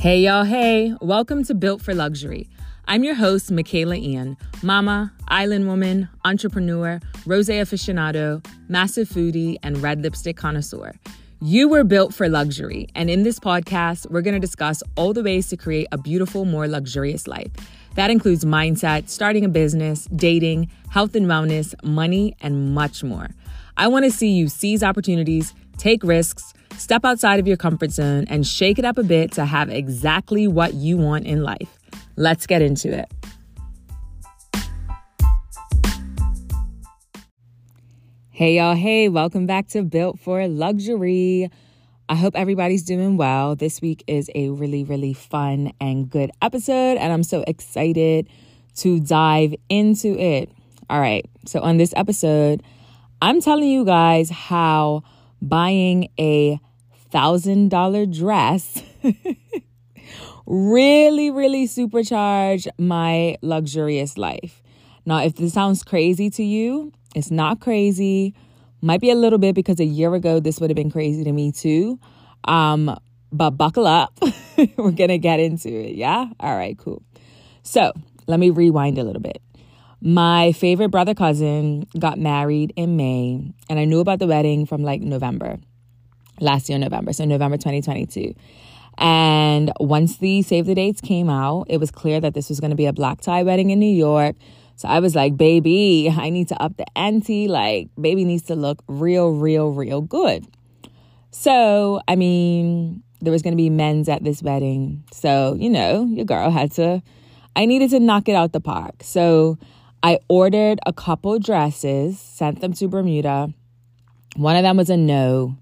Hey, y'all, hey, welcome to Built for Luxury. I'm your host, Mikaela Ian, mama, island woman, entrepreneur, rose aficionado, massive foodie, and red lipstick connoisseur. You were built for luxury, and in this podcast, we're gonna discuss all the ways to create a beautiful, more luxurious life. That includes mindset, starting a business, dating, health and wellness, money, and much more. I wanna see you seize opportunities, take risks, step outside of your comfort zone, and shake it up a bit to have exactly what you want in life. Let's get into it. Hey, y'all. Hey, welcome back to Built for Luxury. I hope everybody's doing well. This week is a really, really fun and good episode, and I'm so excited to dive into it. All right. So, on this episode, I'm telling you guys how buying a thousand dollar dress really, really supercharge my luxurious life. Now, if this sounds crazy to you, it's not crazy. Might be a little bit because a year ago this would have been crazy to me too. Um, but buckle up. We're going to get into it. Yeah? All right, cool. So let me rewind a little bit. My favorite brother cousin got married in May, and I knew about the wedding from like November, last year, November. So November 2022. And once the save the dates came out, it was clear that this was going to be a black tie wedding in New York. So I was like, baby, I need to up the ante. Like, baby needs to look real, real, real good. So, I mean, there was going to be men's at this wedding. So, you know, your girl had to, I needed to knock it out the park. So I ordered a couple dresses, sent them to Bermuda. One of them was a no.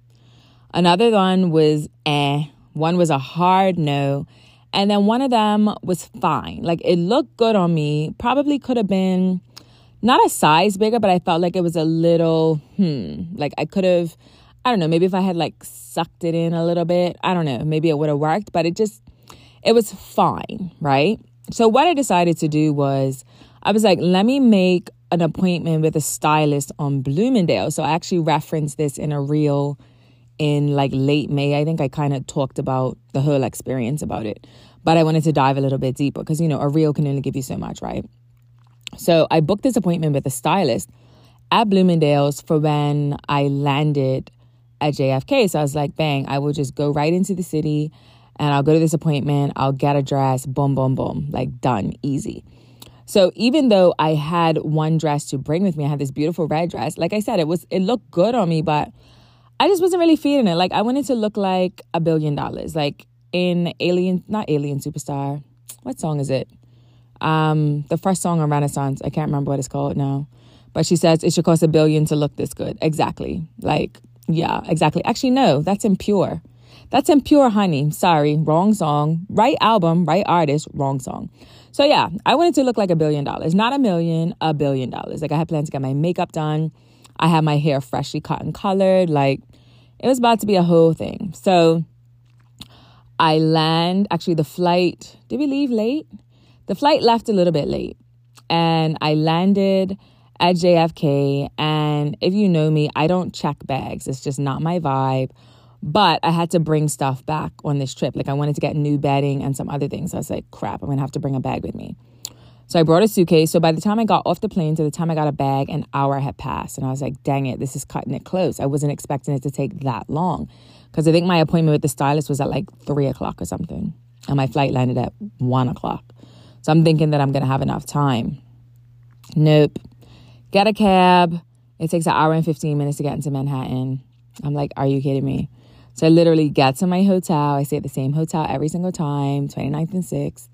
Another one was eh. One was a hard no. And then one of them was fine. Like it looked good on me. Probably could have been not a size bigger, but I felt like it was a little, hmm, like I could have, I don't know, maybe if I had like sucked it in a little bit, I don't know, maybe it would have worked, but it just, it was fine, right? So what I decided to do was, I was like, let me make an appointment with a stylist on Bloomingdale. So I actually referenced this in a reel in like late May. I think I kind of talked about the whole experience about it, but I wanted to dive a little bit deeper because, you know, a reel can only give you so much, right? So I booked this appointment with a stylist at Bloomingdale's for when I landed at JFK. So I was like, bang, I will just go right into the city and I'll go to this appointment. I'll get a dress, boom, boom, boom, like done, easy. So even though I had one dress to bring with me, I had this beautiful red dress. Like I said, it was it looked good on me, but I just wasn't really feeling it. Like I wanted to look like a billion dollars, like in Alien, not Alien Superstar. What song is it? Um, the first song on Renaissance. I can't remember what it's called now, but she says it should cost a billion to look this good. Exactly. Like yeah, exactly. Actually, no, that's impure. That's impure, honey. Sorry, wrong song. Right album, right artist, wrong song. So yeah, I wanted to look like a billion dollars, not a million, a billion dollars. Like I had plans to get my makeup done. I had my hair freshly cut and colored. Like it was about to be a whole thing. So I land, actually, the flight, did we leave late? The flight left a little bit late. And I landed at JFK. And if you know me, I don't check bags, it's just not my vibe. But I had to bring stuff back on this trip. Like I wanted to get new bedding and some other things. I was like, crap, I'm gonna have to bring a bag with me. So I brought a suitcase. So by the time I got off the plane to the time I got a bag, an hour had passed. And I was like, dang it, this is cutting it close. I wasn't expecting it to take that long. Because I think my appointment with the stylist was at like three o'clock or something. And my flight landed at one o'clock. So I'm thinking that I'm going to have enough time. Nope. Get a cab. It takes an hour and 15 minutes to get into Manhattan. I'm like, are you kidding me? So I literally get to my hotel. I stay at the same hotel every single time, 29th and 6th.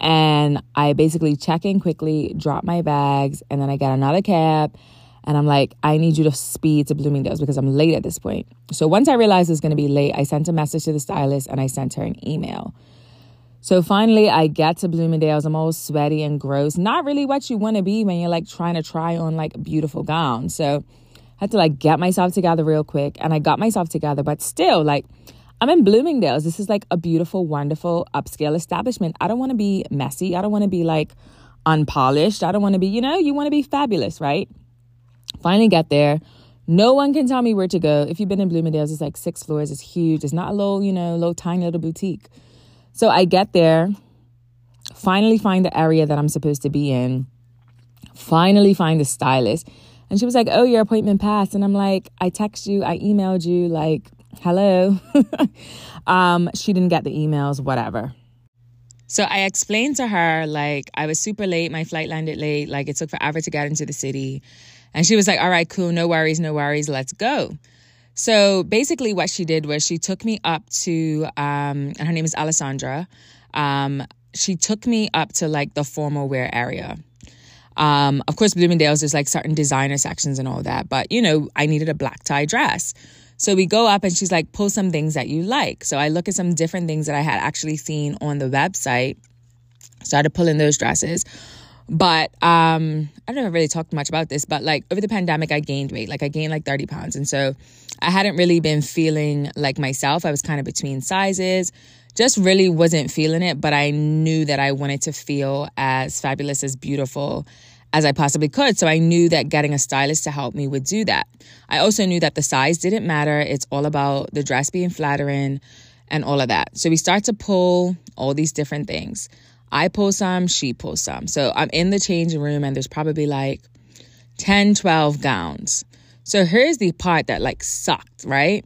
And I basically check in quickly, drop my bags, and then I get another cab. And I'm like, I need you to speed to Bloomingdale's because I'm late at this point. So once I realized it was going to be late, I sent a message to the stylist and I sent her an email. So finally, I get to Bloomingdale's. I'm all sweaty and gross. Not really what you want to be when you're like trying to try on like a beautiful gown. So had to like get myself together real quick. And I got myself together, but still, like, I'm in Bloomingdale's. This is like a beautiful, wonderful upscale establishment. I don't want to be messy. I don't want to be like unpolished. I don't want to be, you know, you want to be fabulous, right? Finally get there. No one can tell me where to go. If you've been in Bloomingdale's, it's like six floors. It's huge. It's not a little, you know, little tiny little boutique. So I get there, finally find the area that I'm supposed to be in, finally find the stylist. And she was like, Oh, your appointment passed. And I'm like, I text you, I emailed you, like, hello. um, she didn't get the emails, whatever. So I explained to her, like, I was super late. My flight landed late. Like, it took forever to get into the city. And she was like, all right, cool. No worries, no worries. Let's go. So basically, what she did was she took me up to, um, and her name is Alessandra. Um, she took me up to like the formal wear area. Um, of course, Bloomingdale's, there's like certain designer sections and all that, but you know, I needed a black tie dress. So we go up and she's like, pull some things that you like. So I look at some different things that I had actually seen on the website, started pulling those dresses. But um, I don't really talk much about this, but like over the pandemic, I gained weight. Like I gained like 30 pounds. And so I hadn't really been feeling like myself. I was kind of between sizes, just really wasn't feeling it. But I knew that I wanted to feel as fabulous, as beautiful as I possibly could. So I knew that getting a stylist to help me would do that. I also knew that the size didn't matter. It's all about the dress being flattering and all of that. So we start to pull all these different things. I pull some, she pulls some. So I'm in the changing room and there's probably like 10, 12 gowns. So here's the part that like sucked, right?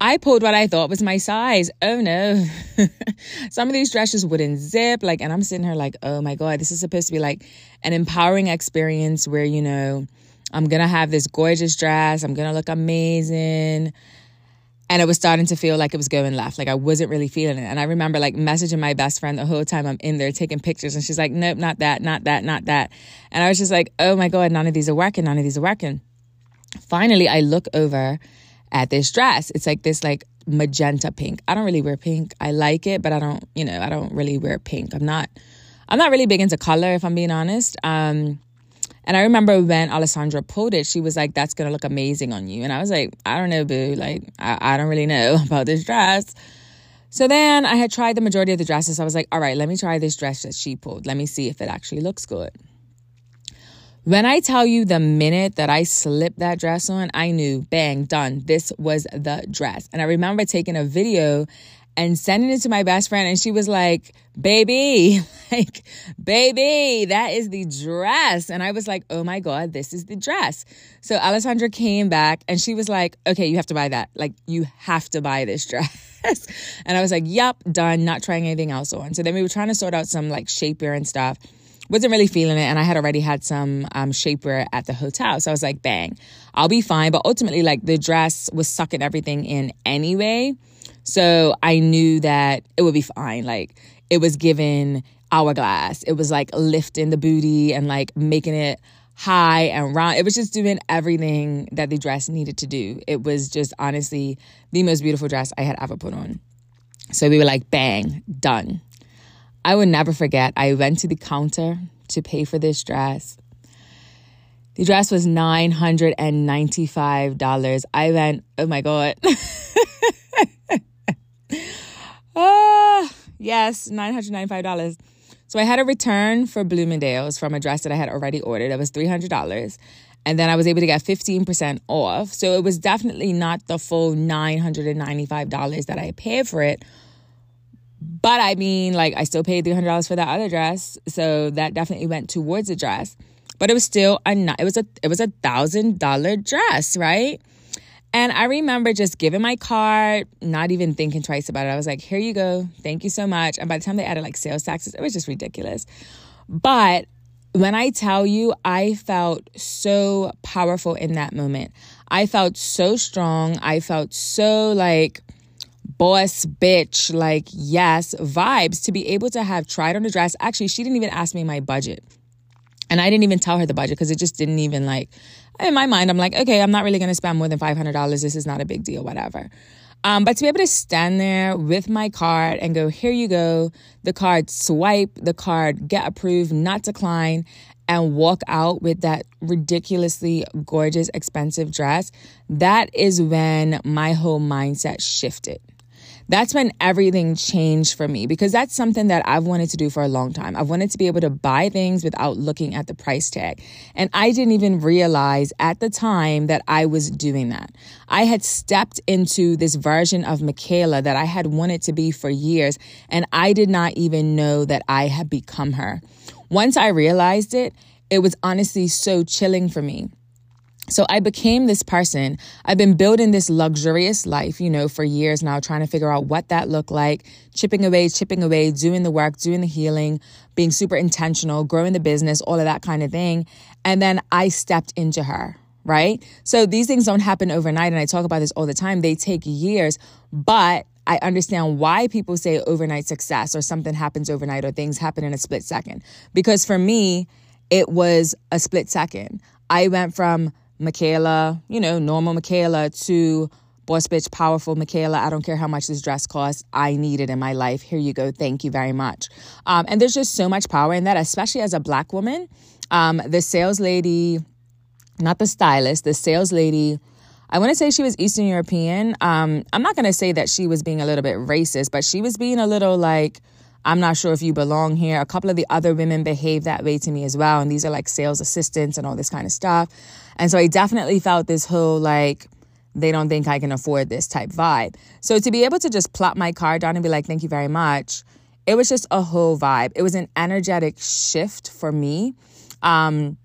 I pulled what I thought was my size. Oh no. Some of these dresses wouldn't zip. Like, and I'm sitting here like, oh my God, this is supposed to be like an empowering experience where, you know, I'm going to have this gorgeous dress. I'm going to look amazing. And it was starting to feel like it was going left. Like I wasn't really feeling it. And I remember like messaging my best friend the whole time I'm in there taking pictures. And she's like, nope, not that, not that, not that. And I was just like, oh my God, none of these are working. None of these are working. Finally, I look over at this dress. It's like this like magenta pink. I don't really wear pink. I like it, but I don't, you know, I don't really wear pink. I'm not I'm not really big into color if I'm being honest. Um and I remember when Alessandra pulled it, she was like, That's gonna look amazing on you. And I was like, I don't know, boo. Like, I, I don't really know about this dress. So then I had tried the majority of the dresses. I was like, all right, let me try this dress that she pulled. Let me see if it actually looks good. When I tell you the minute that I slipped that dress on, I knew, bang, done. This was the dress. And I remember taking a video and sending it to my best friend, and she was like, baby, like, baby, that is the dress. And I was like, oh my God, this is the dress. So Alessandra came back and she was like, okay, you have to buy that. Like, you have to buy this dress. and I was like, yep, done, not trying anything else on. So then we were trying to sort out some like shapewear and stuff wasn't really feeling it and i had already had some um, shapewear at the hotel. So i was like bang i'll be fine. But ultimately like the dress was sucking everything in anyway. So i knew that it would be fine. Like it was given hourglass. It was like lifting the booty and like making it high and round. It was just doing everything that the dress needed to do. It was just honestly the most beautiful dress i had ever put on. So we were like bang done I will never forget, I went to the counter to pay for this dress. The dress was $995. I went, oh my God. oh, yes, $995. So I had a return for Bloomingdale's from a dress that I had already ordered. It was $300. And then I was able to get 15% off. So it was definitely not the full $995 that I paid for it but I mean, like, I still paid $300 for that other dress. So that definitely went towards the dress. But it was still a, it was a, it was a thousand dollar dress, right? And I remember just giving my card, not even thinking twice about it. I was like, here you go. Thank you so much. And by the time they added like sales taxes, it was just ridiculous. But when I tell you, I felt so powerful in that moment. I felt so strong. I felt so like, boss bitch, like, yes, vibes to be able to have tried on a dress. Actually, she didn't even ask me my budget. And I didn't even tell her the budget because it just didn't even like, in my mind, I'm like, okay, I'm not really going to spend more than $500. This is not a big deal, whatever. Um, but to be able to stand there with my card and go, here you go, the card swipe, the card get approved, not decline, and walk out with that ridiculously gorgeous, expensive dress, that is when my whole mindset shifted that's when everything changed for me because that's something that I've wanted to do for a long time. I've wanted to be able to buy things without looking at the price tag. And I didn't even realize at the time that I was doing that. I had stepped into this version of Mikaela that I had wanted to be for years, and I did not even know that I had become her. Once I realized it, it was honestly so chilling for me. So I became this person. I've been building this luxurious life, you know, for years now, trying to figure out what that looked like, chipping away, chipping away, doing the work, doing the healing, being super intentional, growing the business, all of that kind of thing. And then I stepped into her, right? So these things don't happen overnight. And I talk about this all the time. They take years, but I understand why people say overnight success or something happens overnight or things happen in a split second. Because for me, it was a split second. I went from Mikaela, you know, normal Mikaela to boss bitch, powerful Mikaela. I don't care how much this dress costs. I need it in my life. Here you go. Thank you very much. Um, and there's just so much power in that, especially as a black woman. Um, the sales lady, not the stylist, the sales lady. I want to say she was Eastern European. Um, I'm not going to say that she was being a little bit racist, but she was being a little like, I'm not sure if you belong here. A couple of the other women behave that way to me as well. And these are like sales assistants and all this kind of stuff. And so I definitely felt this whole like, they don't think I can afford this type vibe. So to be able to just plop my card down and be like, thank you very much, it was just a whole vibe. It was an energetic shift for me. Um,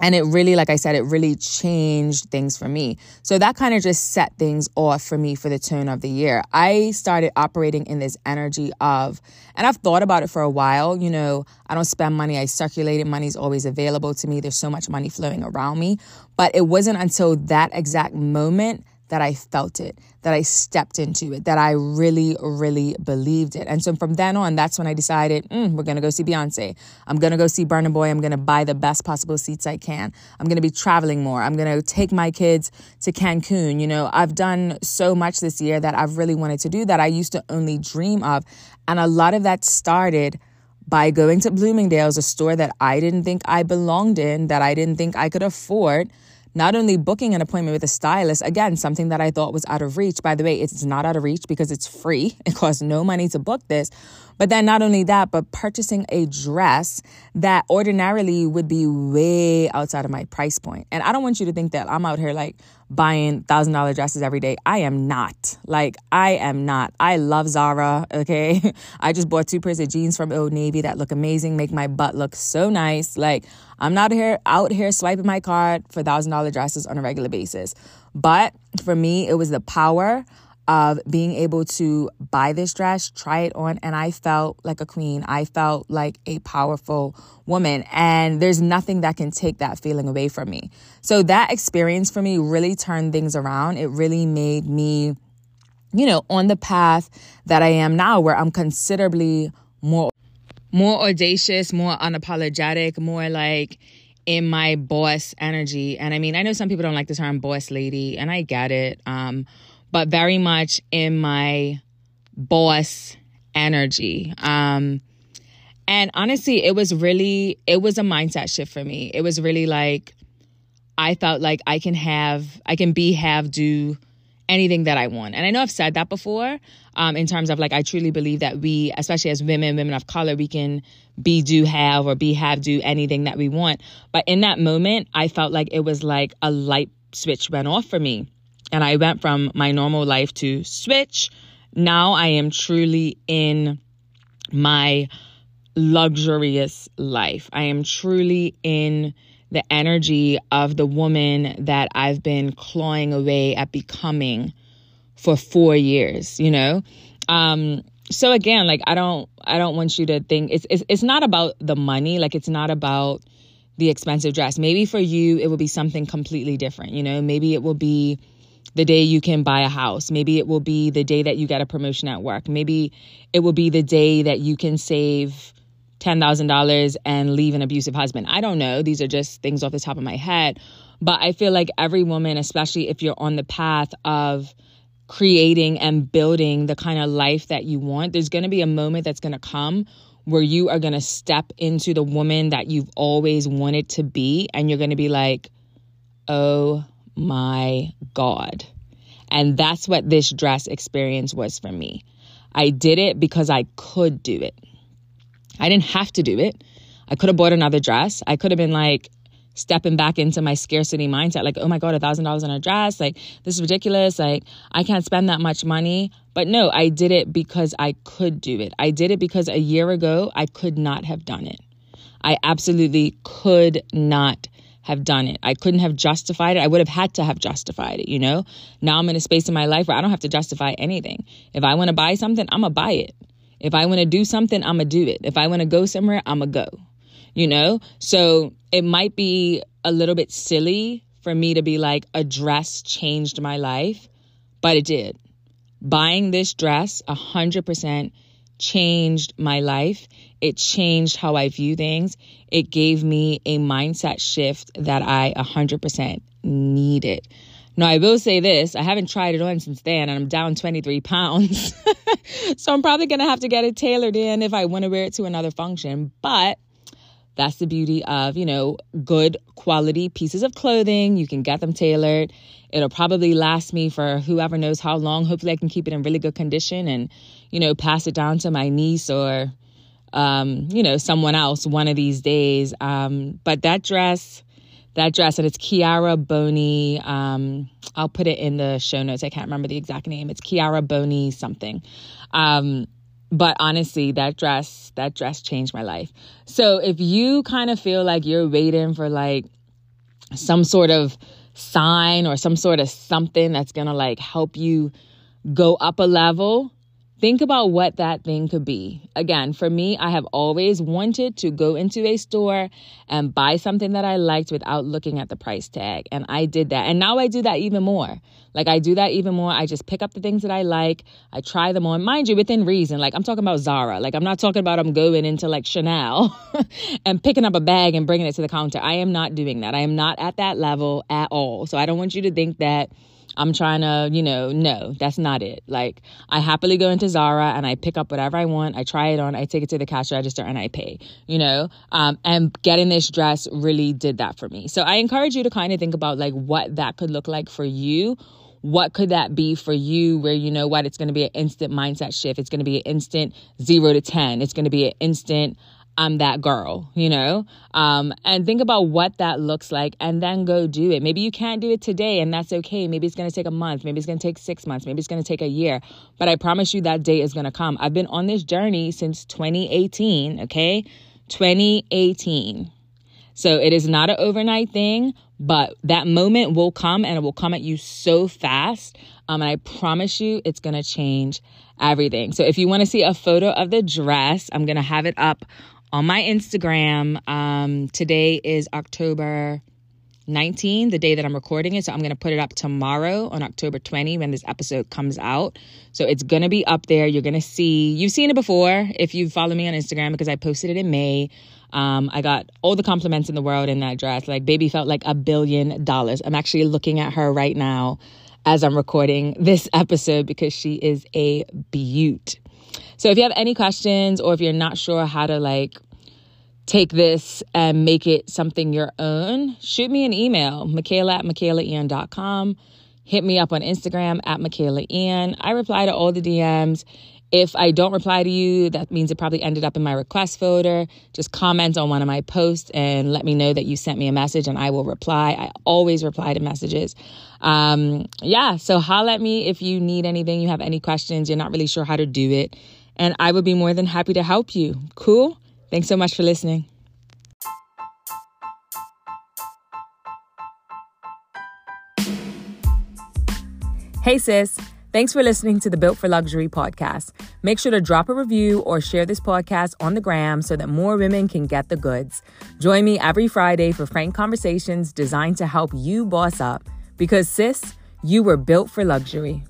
and it really, like I said, it really changed things for me. So that kind of just set things off for me for the turn of the year. I started operating in this energy of, and I've thought about it for a while. You know, I don't spend money, I circulate it. Money's always available to me. There's so much money flowing around me. But it wasn't until that exact moment that I felt it, that I stepped into it, that I really, really believed it. And so from then on, that's when I decided, mm, we're to go see Beyonce. I'm to go see Burna Boy. I'm to buy the best possible seats I can. I'm to be traveling more. I'm to take my kids to Cancun. You know, I've done so much this year that I've really wanted to do that I used to only dream of. And a lot of that started by going to Bloomingdale's, a store that I didn't think I belonged in, that I didn't think I could afford not only booking an appointment with a stylist, again, something that I thought was out of reach. By the way, it's not out of reach because it's free. It costs no money to book this. But then not only that, but purchasing a dress that ordinarily would be way outside of my price point. And I don't want you to think that I'm out here like buying thousand dollar dresses every day. I am not. Like I am not. I love Zara. Okay. I just bought two pairs of jeans from Old Navy that look amazing, make my butt look so nice. Like I'm not here out here swiping my card for thousand dollar dresses on a regular basis. But for me, it was the power of being able to buy this dress, try it on, and I felt like a queen. I felt like a powerful woman. And there's nothing that can take that feeling away from me. So that experience for me really turned things around. It really made me, you know, on the path that I am now, where I'm considerably more more audacious, more unapologetic, more like in my boss energy. And I mean, I know some people don't like the term boss lady, and I get it. Um, but very much in my boss energy. Um, and honestly, it was really, it was a mindset shift for me. It was really like, I felt like I can have, I can be, have, do anything that I want. And I know I've said that before um, in terms of like, I truly believe that we, especially as women, women of color, we can be, do, have, or be, have, do anything that we want. But in that moment, I felt like it was like a light switch went off for me. And I went from my normal life to switch. Now I am truly in my luxurious life. I am truly in the energy of the woman that I've been clawing away at becoming for four years, you know? Um, so again, like I don't I don't want you to think it's, it's it's not about the money, like it's not about the expensive dress. Maybe for you it will be something completely different, you know? Maybe it will be the day you can buy a house. Maybe it will be the day that you get a promotion at work. Maybe it will be the day that you can save $10,000 and leave an abusive husband. I don't know. These are just things off the top of my head. But I feel like every woman, especially if you're on the path of creating and building the kind of life that you want, there's going to be a moment that's going to come where you are going to step into the woman that you've always wanted to be. And you're going to be like, oh my God. And that's what this dress experience was for me. I did it because I could do it. I didn't have to do it. I could have bought another dress. I could have been like stepping back into my scarcity mindset, like, oh my God, a thousand dollars on a dress. Like, this is ridiculous. Like, I can't spend that much money. But no, I did it because I could do it. I did it because a year ago, I could not have done it. I absolutely could not have done it. I couldn't have justified it. I would have had to have justified it, you know? Now I'm in a space in my life where I don't have to justify anything. If I want to buy something, I'm going to buy it. If I want to do something, I'm going to do it. If I want to go somewhere, I'm going to go, you know? So it might be a little bit silly for me to be like, a dress changed my life, but it did. Buying this dress 100% changed my life. It changed how I view things. It gave me a mindset shift that I 100% needed. Now, I will say this I haven't tried it on since then, and I'm down 23 pounds. so I'm probably going to have to get it tailored in if I want to wear it to another function. But that's the beauty of, you know, good quality pieces of clothing. You can get them tailored. It'll probably last me for whoever knows how long. Hopefully, I can keep it in really good condition and, you know, pass it down to my niece or, um, you know, someone else one of these days. Um, but that dress, that dress, and it's Chiara Boni. Um, I'll put it in the show notes. I can't remember the exact name. It's Chiara Boni something. Um, but honestly, that dress, that dress changed my life. So if you kind of feel like you're waiting for like some sort of sign or some sort of something that's gonna like help you go up a level, Think about what that thing could be. Again, for me, I have always wanted to go into a store and buy something that I liked without looking at the price tag. And I did that. And now I do that even more. Like, I do that even more. I just pick up the things that I like, I try them on, mind you, within reason. Like, I'm talking about Zara. Like, I'm not talking about I'm going into like Chanel and picking up a bag and bringing it to the counter. I am not doing that. I am not at that level at all. So I don't want you to think that I'm trying to, you know, no, that's not it. Like, I happily go into Zara and I pick up whatever I want. I try it on, I take it to the cash register and I pay, you know? Um, and getting this dress really did that for me. So I encourage you to kind of think about like what that could look like for you. What could that be for you where you know what? It's going to be an instant mindset shift. It's going to be an instant zero to 10. It's going to be an instant, I'm that girl, you know? Um, and think about what that looks like and then go do it. Maybe you can't do it today and that's okay. Maybe it's going to take a month. Maybe it's going to take six months. Maybe it's going to take a year. But I promise you that day is going to come. I've been on this journey since 2018, okay? 2018. So it is not an overnight thing, but that moment will come and it will come at you so fast. Um, and I promise you it's going to change everything. So if you want to see a photo of the dress, I'm going to have it up on my Instagram. Um, today is October 19, the day that I'm recording it. So I'm going to put it up tomorrow on October 20 when this episode comes out. So it's going to be up there. You're going to see, you've seen it before if you follow me on Instagram because I posted it in May. Um, I got all the compliments in the world in that dress. Like, baby felt like a billion dollars. I'm actually looking at her right now as I'm recording this episode because she is a beaut. So if you have any questions or if you're not sure how to like take this and make it something your own, shoot me an email, Mikaela at MikaelaIan.com. Hit me up on Instagram at Mikaela Ian. I reply to all the DMs. If I don't reply to you, that means it probably ended up in my request folder. Just comment on one of my posts and let me know that you sent me a message and I will reply. I always reply to messages. Um, yeah, so holla at me if you need anything, you have any questions, you're not really sure how to do it and I would be more than happy to help you. Cool? Thanks so much for listening. Hey, sis. Thanks for listening to the Built for Luxury podcast. Make sure to drop a review or share this podcast on the gram so that more women can get the goods. Join me every Friday for frank conversations designed to help you boss up because, sis, you were built for luxury.